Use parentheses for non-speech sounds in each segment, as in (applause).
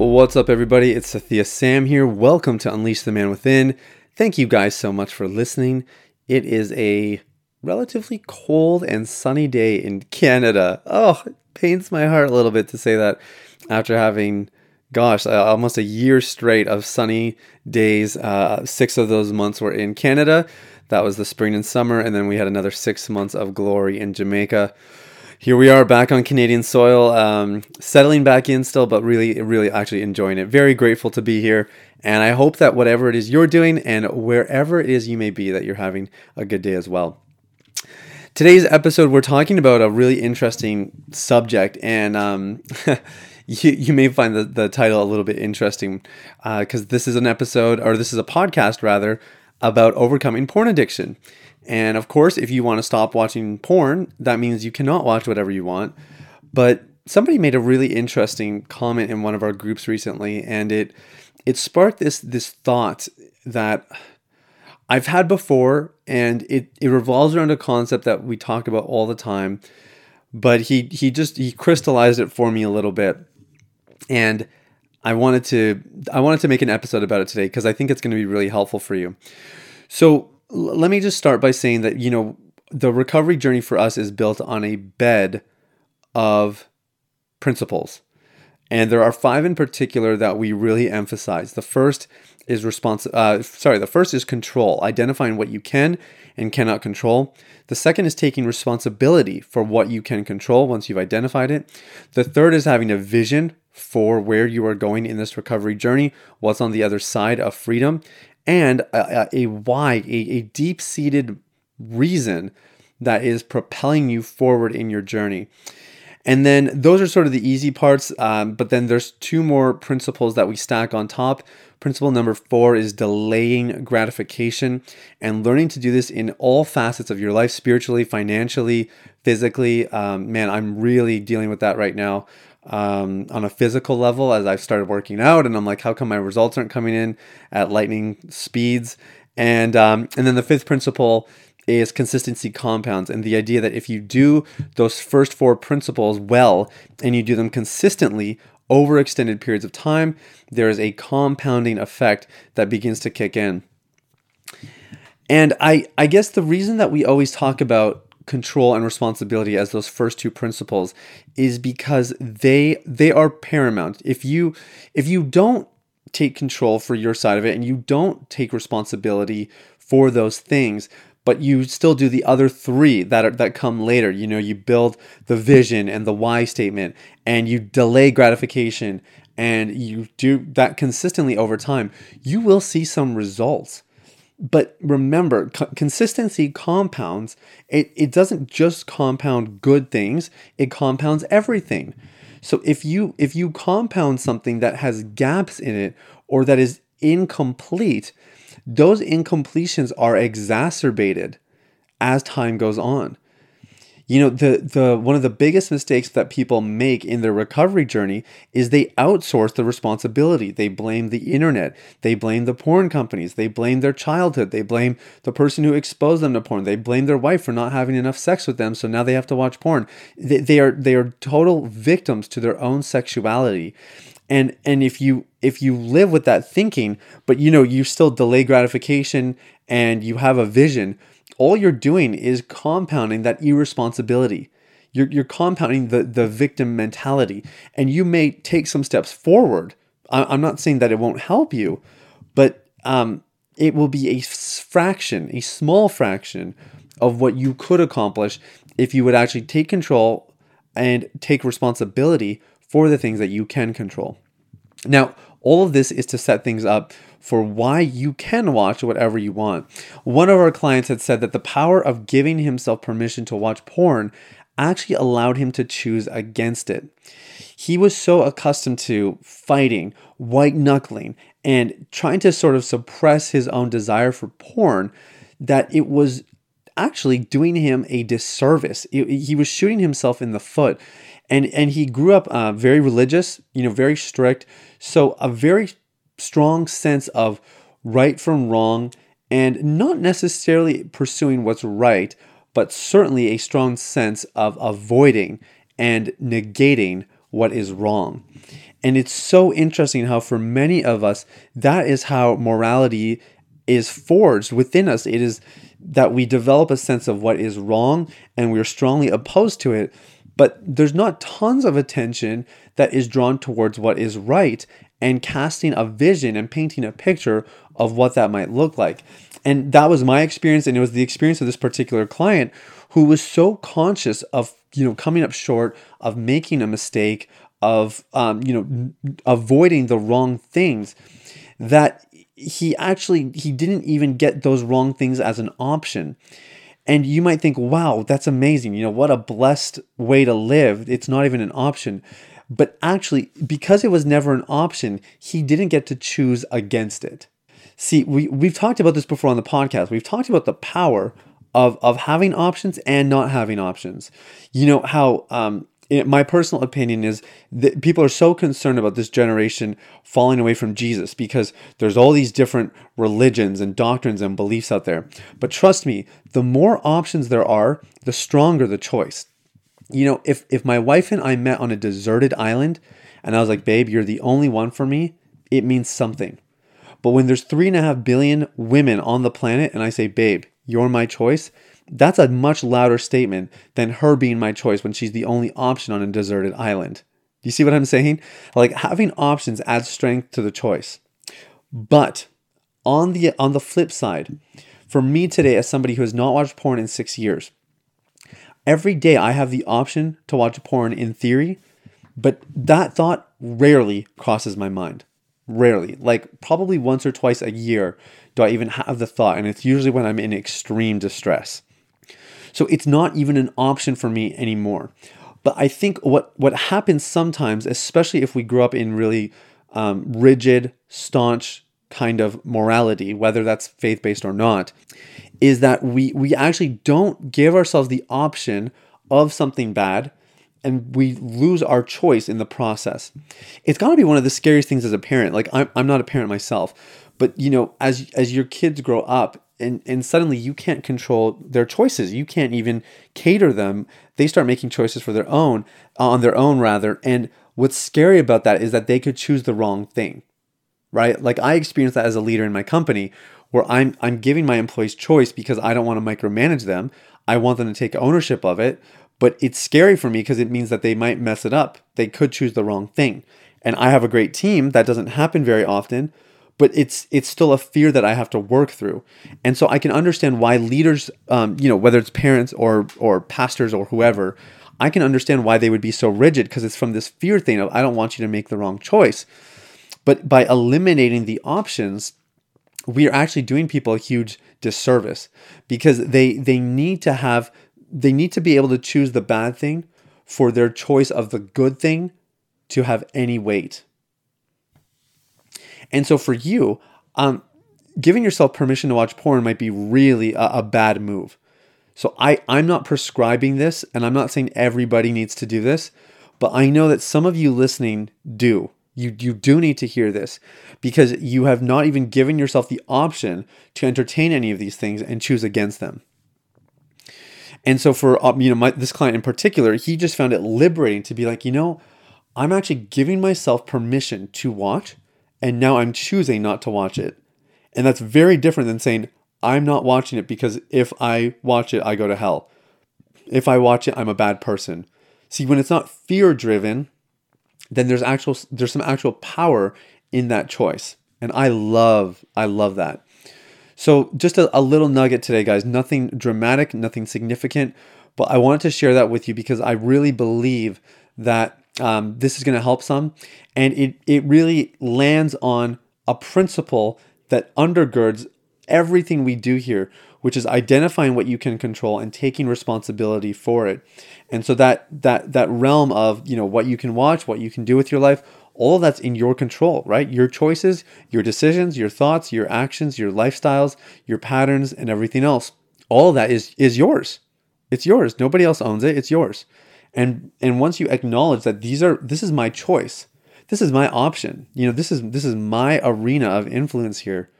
What's up, everybody? It's Sathiya Sam here. Welcome to Unleash the Man Within. Thank you guys so much for listening. It is a relatively cold and sunny day in Canada. Oh, it pains my heart a little bit to say that after having, gosh, almost a year straight of sunny days. Uh, six of those months were in Canada. That was the spring and summer. And then we had another six months of glory in Jamaica here we are back on Canadian soil, um, settling back in still, but really, really actually enjoying it. Very grateful to be here. And I hope that whatever it is you're doing and wherever it is you may be, that you're having a good day as well. Today's episode, we're talking about a really interesting subject, and um, (laughs) you, you may find the, the title a little bit interesting because uh, this is an episode, or this is a podcast rather, about overcoming porn addiction. And of course, if you want to stop watching porn, that means you cannot watch whatever you want. But somebody made a really interesting comment in one of our groups recently, and it it sparked this this thought that I've had before, and it, it revolves around a concept that we talk about all the time. But he he just he crystallized it for me a little bit. And I wanted to I wanted to make an episode about it today because I think it's going to be really helpful for you. So let me just start by saying that, you know, the recovery journey for us is built on a bed of principles. And there are five in particular that we really emphasize. The first is response uh, sorry, the first is control, identifying what you can and cannot control. The second is taking responsibility for what you can control once you've identified it. The third is having a vision for where you are going in this recovery journey, what's on the other side of freedom and a, a why, a, a deep seated reason that is propelling you forward in your journey. And then those are sort of the easy parts. Um, but then there's two more principles that we stack on top. Principle number four is delaying gratification and learning to do this in all facets of your life spiritually, financially, physically. Um, man, I'm really dealing with that right now um, on a physical level as I've started working out, and I'm like, how come my results aren't coming in at lightning speeds? And um, and then the fifth principle is consistency compounds, and the idea that if you do those first four principles well and you do them consistently over extended periods of time, there is a compounding effect that begins to kick in. And I, I guess the reason that we always talk about control and responsibility as those first two principles is because they they are paramount. If you if you don't take control for your side of it and you don't take responsibility for those things, but you still do the other three that are, that come later. You know, you build the vision and the why statement and you delay gratification and you do that consistently over time, you will see some results but remember co- consistency compounds it, it doesn't just compound good things it compounds everything. So if you if you compound something that has gaps in it or that is incomplete those incompletions are exacerbated as time goes on you know, the the one of the biggest mistakes that people make in their recovery journey is they outsource the responsibility. They blame the internet, they blame the porn companies, they blame their childhood, they blame the person who exposed them to porn, they blame their wife for not having enough sex with them, so now they have to watch porn. They, they are they are total victims to their own sexuality. And and if you if you live with that thinking but you know you still delay gratification and you have a vision all you're doing is compounding that irresponsibility. You're, you're compounding the, the victim mentality. And you may take some steps forward. I, am not saying that it won't help you, but um, it will be a fraction, a small fraction of what you could accomplish if you would actually take control and take responsibility for the things that you can control. Now, all of this is to set things up for why you can watch whatever you want. One of our clients had said that the power of giving himself permission to watch porn actually allowed him to choose against it. he was so accustomed to fighting, white knuckling, and trying to sort of suppress his own desire for porn that it was actually doing him a disservice. He was shooting himself in the foot. And, and he grew up uh, very religious, you know, very strict. So a very strong sense of right from wrong and not necessarily pursuing what's right, but certainly a strong sense of avoiding and negating what is wrong. And it's so interesting how, for many of us, that is how morality is forged within us. It is that we develop a sense of what is wrong and we're strongly opposed to it. But there's not tons of attention that is drawn towards what is right and casting a vision and painting a picture of what that might look like. And that was my experience, and it was the experience of this particular client who was so conscious of you know coming up short, of making a mistake, of um, you know avoiding the wrong things that he actually he didn't even get those wrong things as an option. And you might think wow that's amazing. You know what a blessed way to live. It's not even an option but actually because it was never an option he didn't get to choose against it see we, we've talked about this before on the podcast we've talked about the power of of having options and not having options. You know how um, it, my personal opinion is that people are so concerned about this generation falling away from Jesus because there's all these different religions and doctrines and beliefs out there. But trust me, the more options there are, the stronger the choice. You know, if if my wife and I met on a deserted island and I was like, babe, you're the only one for me, it means something. But when there's three and a half billion women on the planet and I say, babe, you're my choice, that's a much louder statement than her being my choice when she's the only option on a deserted island. You see what I'm saying? Like having options adds strength to the choice. But on the on the flip side, for me today as somebody who has not watched porn in 6 years, every day I have the option to watch porn in theory, but that thought rarely crosses my mind. Rarely. Like probably once or twice a year do I even have the thought, and it's usually when I'm in extreme distress. So it's not even an option for me anymore. But I think what what happens sometimes, especially if we grow up in really um, rigid, staunch kind of morality, whether that's faith based or not, is that we we actually don't give ourselves the option of something bad and we lose our choice in the process. It's got to be one of the scariest things as a parent. Like I'm, I'm not a parent myself, but you know as as your kids grow up and and suddenly you can't control their choices you can't even cater them they start making choices for their own on their own rather and what's scary about that is that they could choose the wrong thing right like i experienced that as a leader in my company where i'm i'm giving my employees choice because i don't want to micromanage them. I want them to take ownership of it but it's scary for me because it means that they might mess it up. They could choose the wrong thing. And i have a great team that doesn't happen very often but it's it's still a fear that I have to work through, and so I can understand why leaders, um, you know, whether it's parents or or pastors or whoever, I can understand why they would be so rigid because it's from this fear thing of I don't want you to make the wrong choice, but by eliminating the options, we are actually doing people a huge disservice because they they need to have they need to be able to choose the bad thing for their choice of the good thing to have any weight. And so for you, um, giving yourself permission to watch porn might be really a, a bad move. So I, I'm not prescribing this, and I'm not saying everybody needs to do this, but I know that some of you listening do. You, you do need to hear this because you have not even given yourself the option to entertain any of these things and choose against them. And so for um, you know my, this client in particular, he just found it liberating to be like, you know, I'm actually giving myself permission to watch and now I'm choosing not to watch it. And that's very different than saying, I'm not watching it because if I watch it, I go to hell. If I watch it, I'm a bad person. See, when it's not fear driven, then there's actual there's some actual power in that choice. And I love, I love that. So just a, a little nugget today, guys. Nothing dramatic, nothing significant, but I wanted to share that with you because I really believe that um, this is going to help some. And it, it really lands on a principle that undergirds everything we do here, which is identifying what you can control and taking responsibility for it. And so that that that realm of, you know, what you can watch, what you can do with your life, all of that's in your control, right? Your choices, your decisions, your thoughts, your actions, your lifestyles, your patterns and everything else. All that is is yours. It's yours. Nobody else owns it. It's yours. And and once you acknowledge that these are this is my choice. This is my option. You know, this is this is my arena of influence here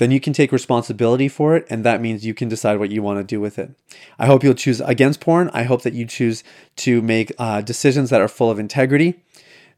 then you can take responsibility for it, and that means you can decide what you want to do with it. I hope you'll choose against porn. I hope that you choose to make uh, decisions that are full of integrity,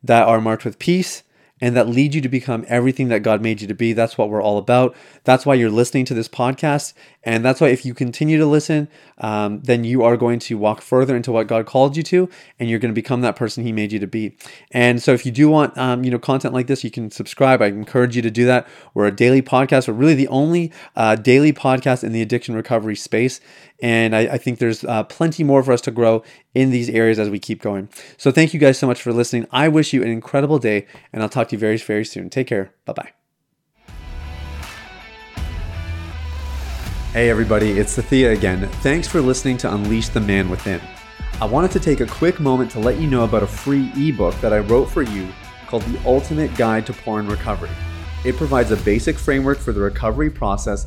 that are marked with peace, and that lead you to become everything that God made you to be. That's what we're all about. That's why you're listening to this podcast. And that's why if you continue to listen, um, then you are going to walk further into what God called you to, and you're going to become that person He made you to be. And so if you do want, um, you know, content like this, you can subscribe. I encourage you to do that. We're a daily podcast. We're really the only uh, daily podcast in the addiction recovery space. And I, I think there's uh, plenty more for us to grow in these areas as we keep going. So thank you guys so much for listening. I wish you an incredible day, and I'll talk to you very, very soon. Take care. Bye bye. Hey everybody, it's Sathiya again. Thanks for listening to Unleash the Man Within. I wanted to take a quick moment to let you know about a free ebook that I wrote for you called The Ultimate Guide to Porn Recovery. It provides a basic framework for the recovery process